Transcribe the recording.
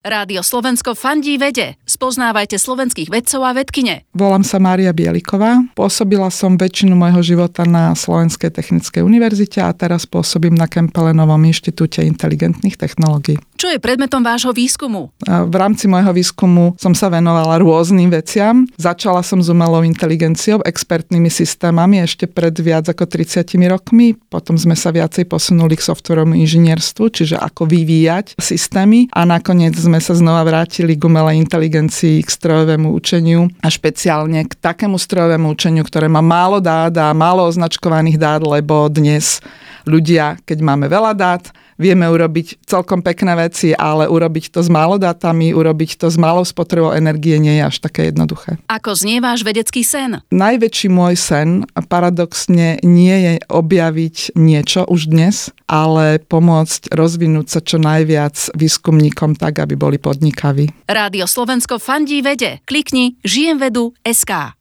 Rádio Slovensko fandí vede. Spoznávajte slovenských vedcov a vedkine. Volám sa Mária Bieliková. Pôsobila som väčšinu môjho života na Slovenskej technickej univerzite a teraz pôsobím na Kempelenovom inštitúte inteligentných technológií. Čo je predmetom vášho výskumu? V rámci môjho výskumu som sa venovala rôznym veciam. Začala som s umelou inteligenciou, expertnými systémami ešte pred viac ako 30 rokmi. Potom sme sa viacej posunuli k softverovému inžinierstvu, čiže ako vyvíjať systémy a nakoniec sme sa znova vrátili k umelej inteligencii, k strojovému učeniu a špeciálne k takému strojovému učeniu, ktoré má málo dát a málo označkovaných dát, lebo dnes ľudia, keď máme veľa dát, vieme urobiť celkom pekné veci, ale urobiť to s málo dátami, urobiť to s malou spotrebou energie nie je až také jednoduché. Ako znie váš vedecký sen? Najväčší môj sen paradoxne nie je objaviť niečo už dnes, ale pomôcť rozvinúť sa čo najviac výskumníkom tak, aby boli podnikaví. Rádio Slovensko fandí vede. Klikni žijem vedu SK.